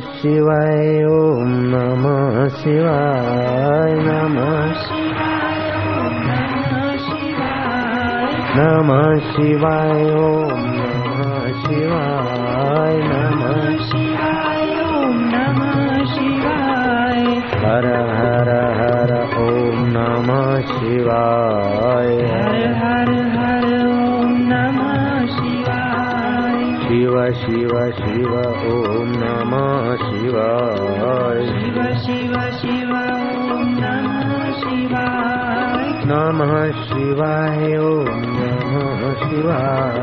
शिवाय ॐ नमः शिवाय नमः नमः शिवाय ॐ नमः शिवाय नमः हर हर हर ॐ नमः शिवाय शिव शिव शिव ॐ नमः शिवाय नमः शिवाय ॐ नमः शिवाय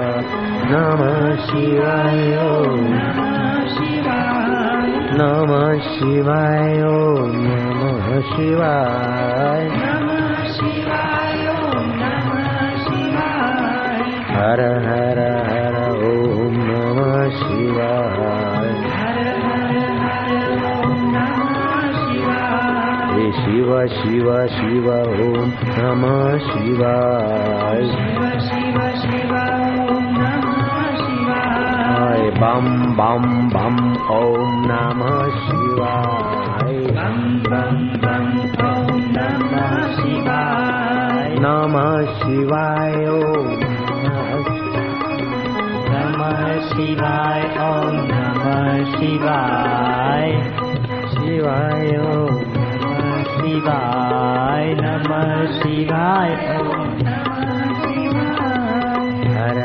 नमः शिवाय ॐ नमः शिवाय ॐ नमः शिवाय हर हर हर शिव शिव शिव ॐ नमः शिवाय हाय बम बम बम ॐ नमः शिवाय नमः शिवाय ॐ नमः शिवाय ॐ नमः शिवाय शिवाय ॐ नमः शिवाय नमः शिवाय ॐ हर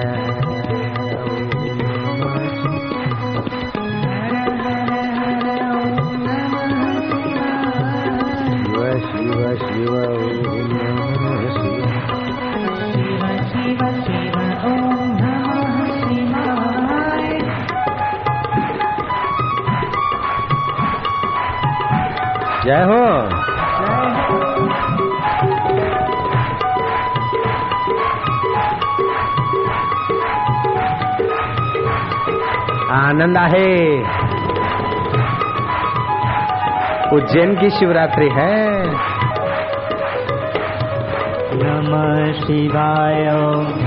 शिव शिव शिव ॐ नमः शिवाय जय हो आनंद आहे। उज्जैन की शिवरात्रि है। नमः शिवाय।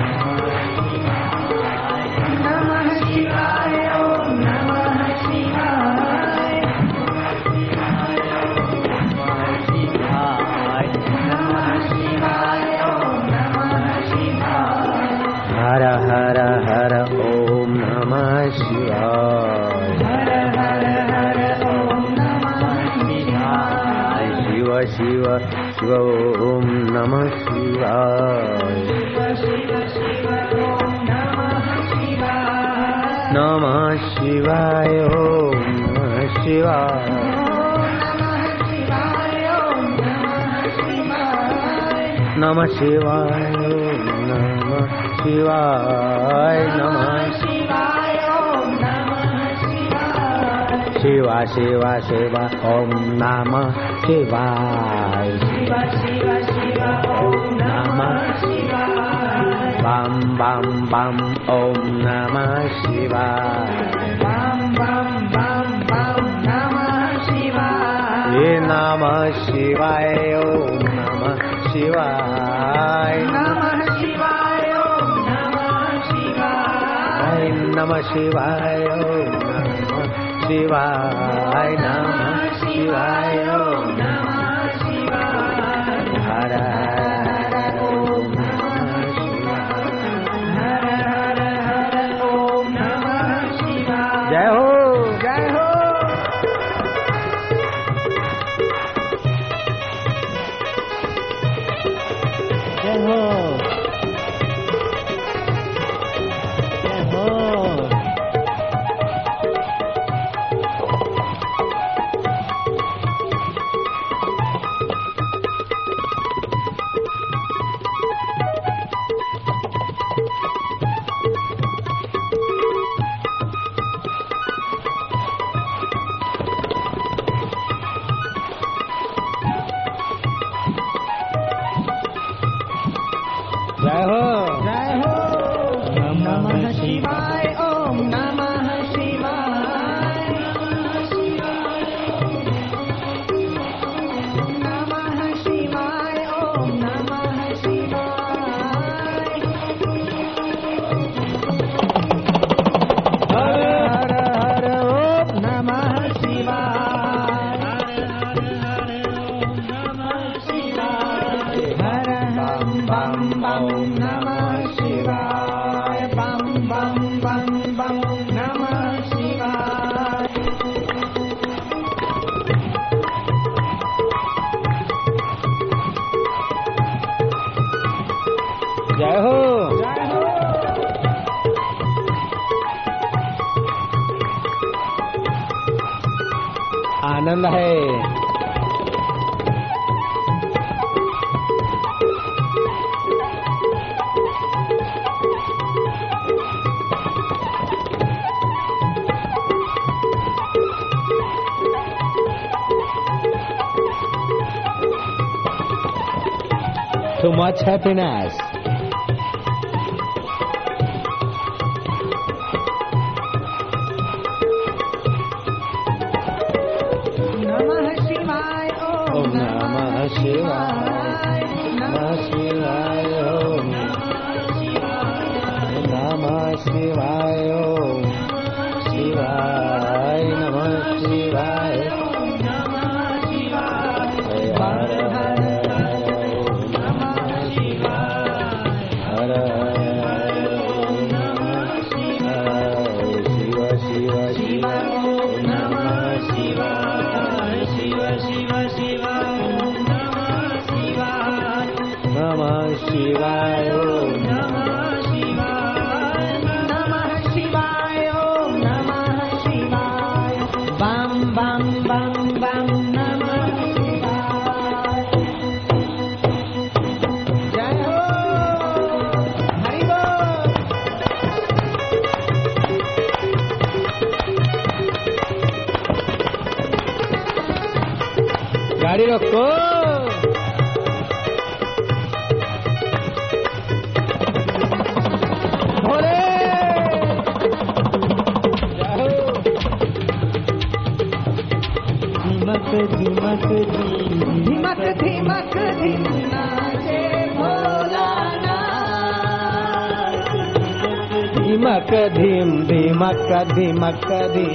शिव शिव ओम नमः शिवाय। नमः शिवाय, ओम नमः शिवाय। नमः शिवाय नमः शिवाय। नमः शिवा शिवा शिवा, ओम नमः शिवाय नमः बम बम बम ओम नमः शिवाय ये नमः शिवाय ओम नमः शिवाय नमः शिवाय नमः शिवाय नमः शिवाय शिवाय ओम हर much happiness. शिवाय गाड़ी रखो। मकदी मकदी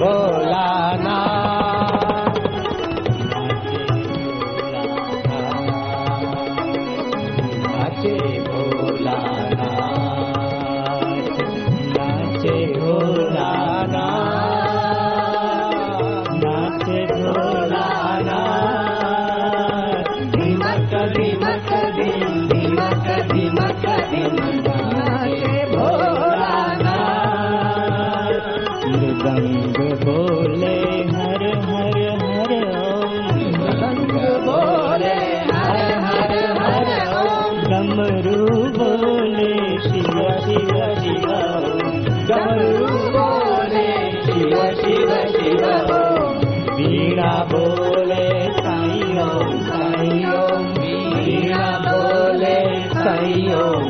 बोला ना। मीरा बोले साई ओम मीरा बोले साई ओम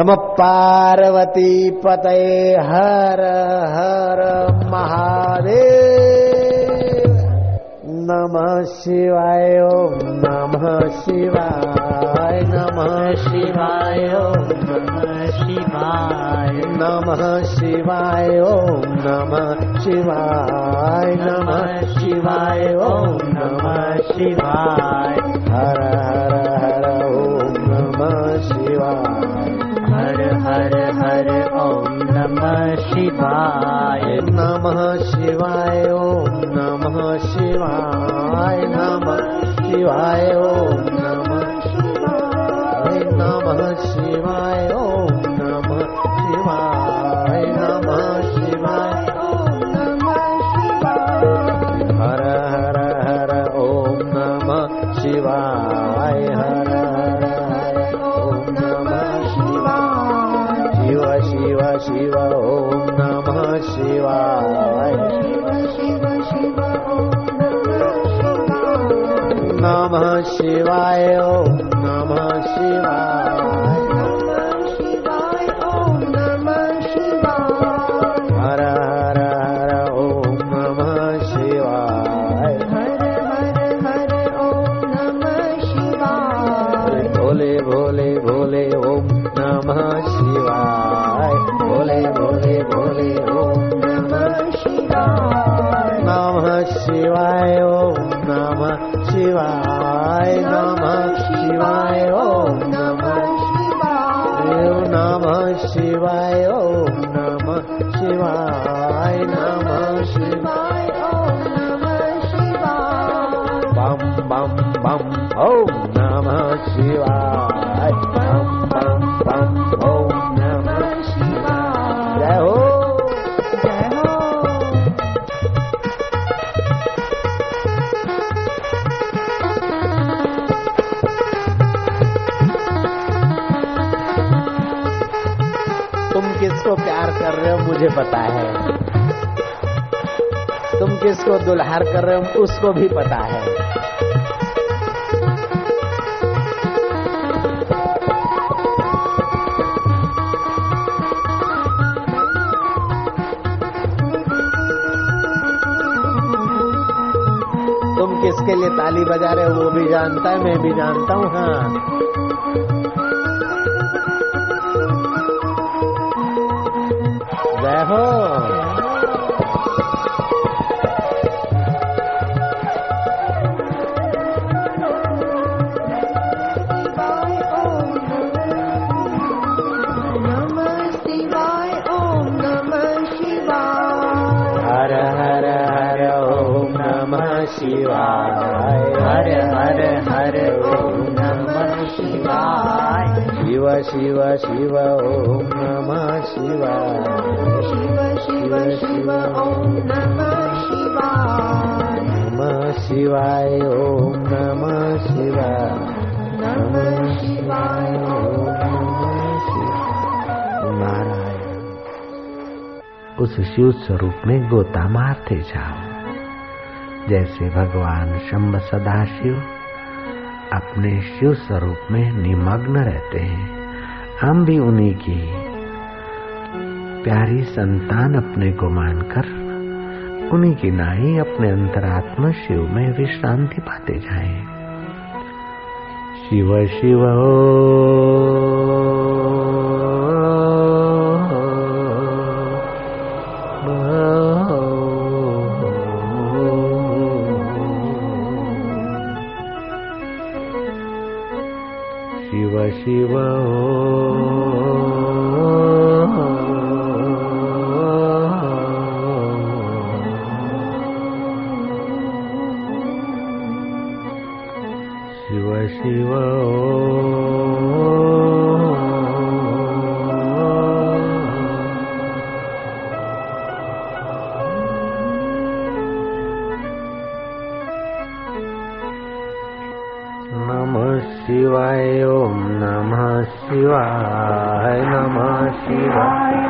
नम पार्वती पते हर हर महादेव। नम शिवाय ओम नम शिवाय नम शिवाय ओम नम शिवाय। नम शिवाय ओम नम शिवाय नम शिवाय ओम नम शिवाय। हर हर हर ओम नम शिवाय। शिवाय। नमः शिवाय ॐ नमः शिवाय नमः शिवाय ॐ नमः शिवाय नमः शिवाय ॐ नमः शिवाय नमः शिवाय हर हर हर ॐ नमः शिवाय see तुम किसको प्यार कर रहे हो मुझे पता है। तुम किसको दुल्हार कर रहे हो उसको भी पता है। किसके लिए ताली बजा रहे वो भी जानता है मैं भी जानता हूँ हाँ। उस शिव स्वरूप में गोता मारते जाओ जैसे भगवान शंभ सदाशिव अपने शिव स्वरूप में निमग्न रहते हैं, हम भी उन्हीं की प्यारी संतान अपने को मानकर उन्हीं की नाई अपने अंतरात्मा शिव में विश्रांति पाते जाएँ। शिव शिव ಶಿವೋ शिवाय ओम नमः शिवाय नमः शिवाय।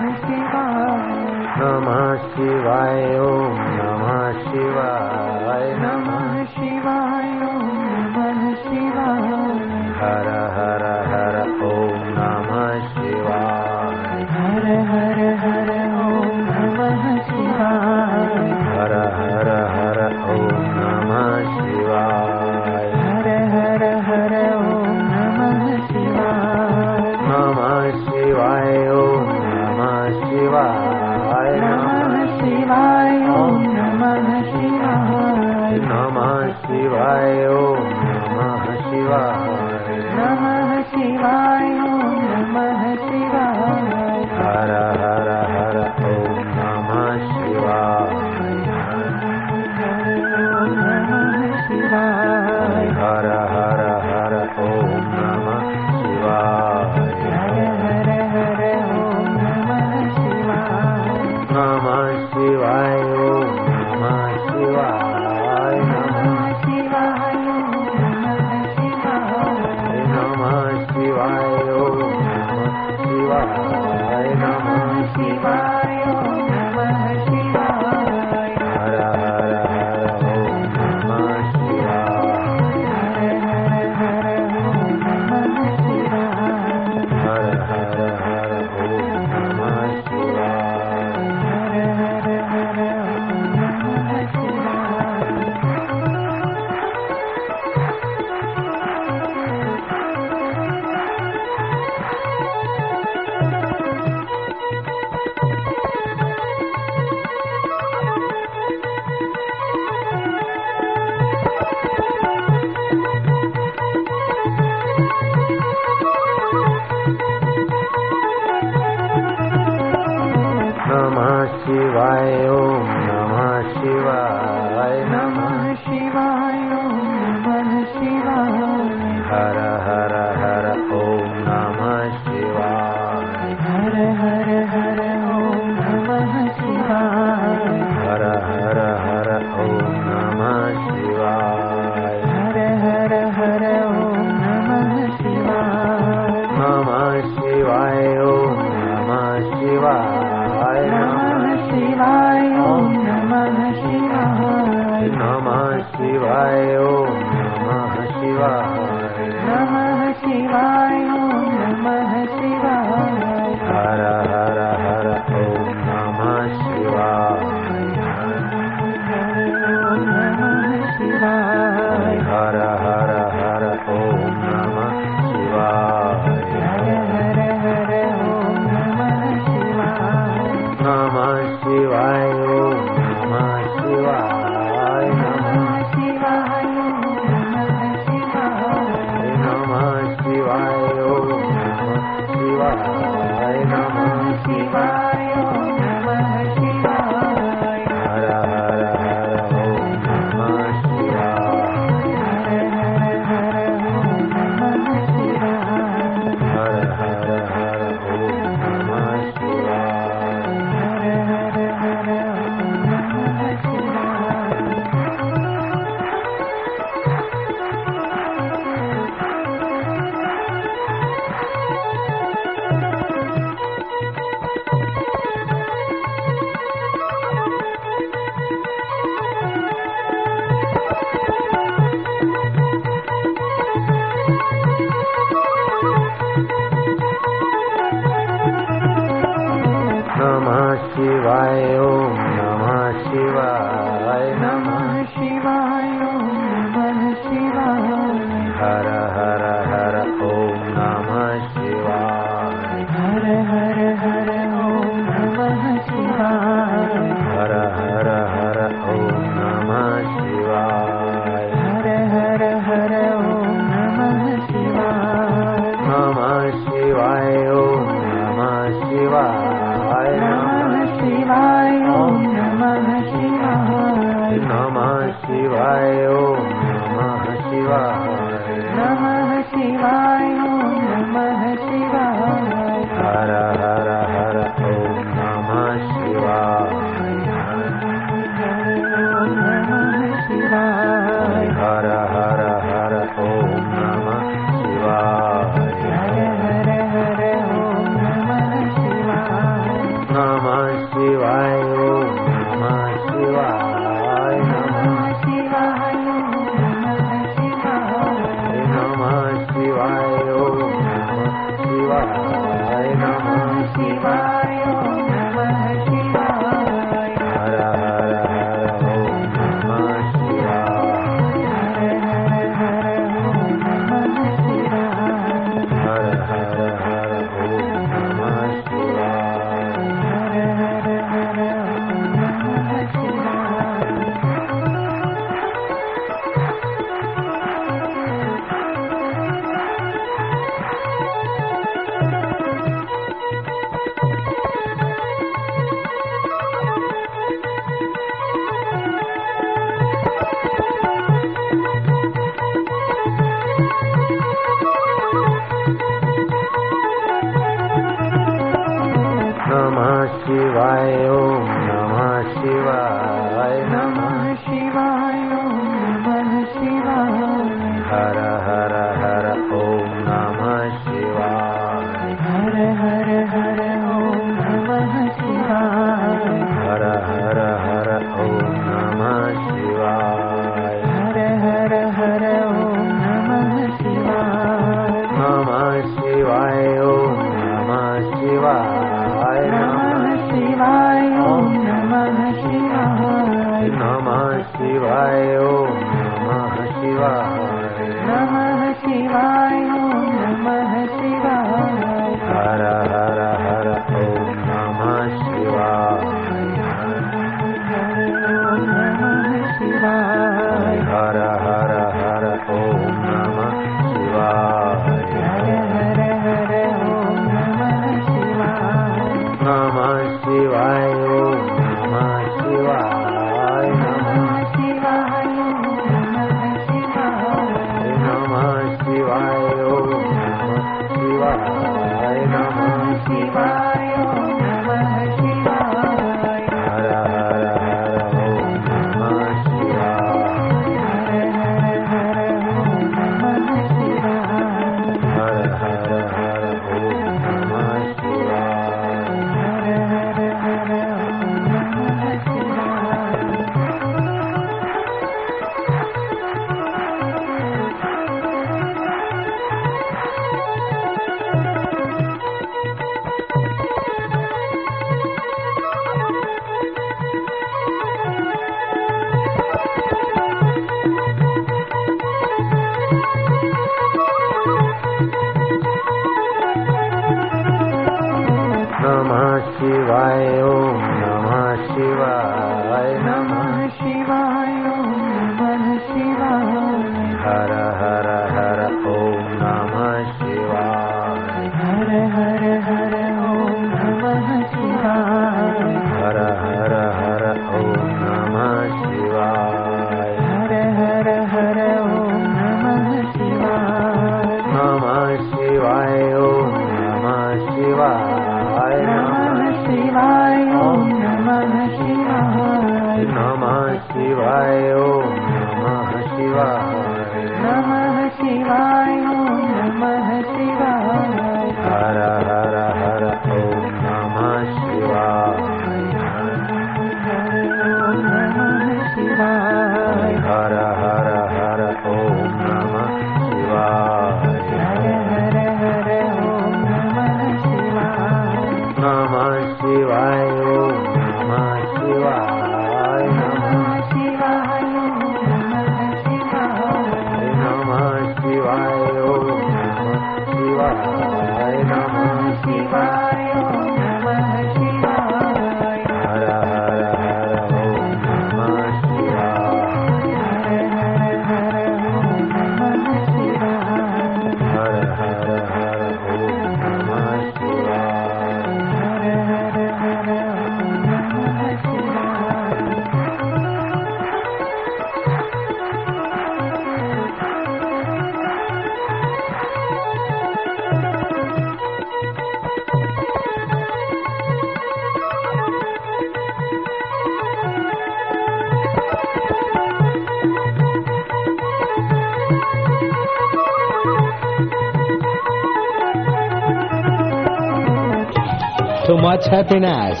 That's happy. Namah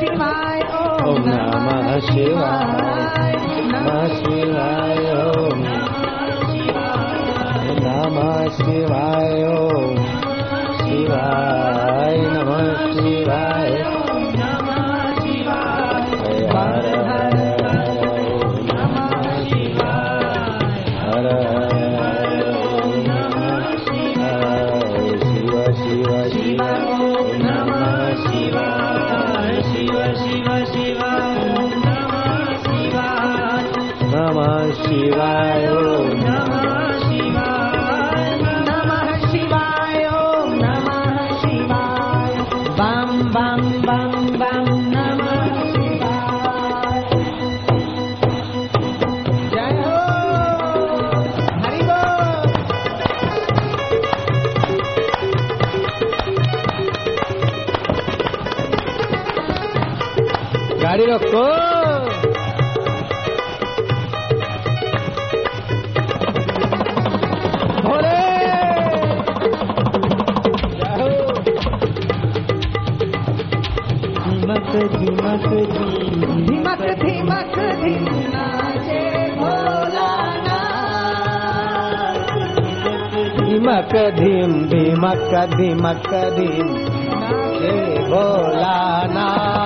Shivaya, Namah Shivaya, Namah Shivaya, Namah Shivaya, Shivaya, Namah Shivaya. शिवाय ओम नमः शिवाय नमः शिवाय ओम नमः गाड़ी रखो धीम धीमक धीमक धीम। भोलाना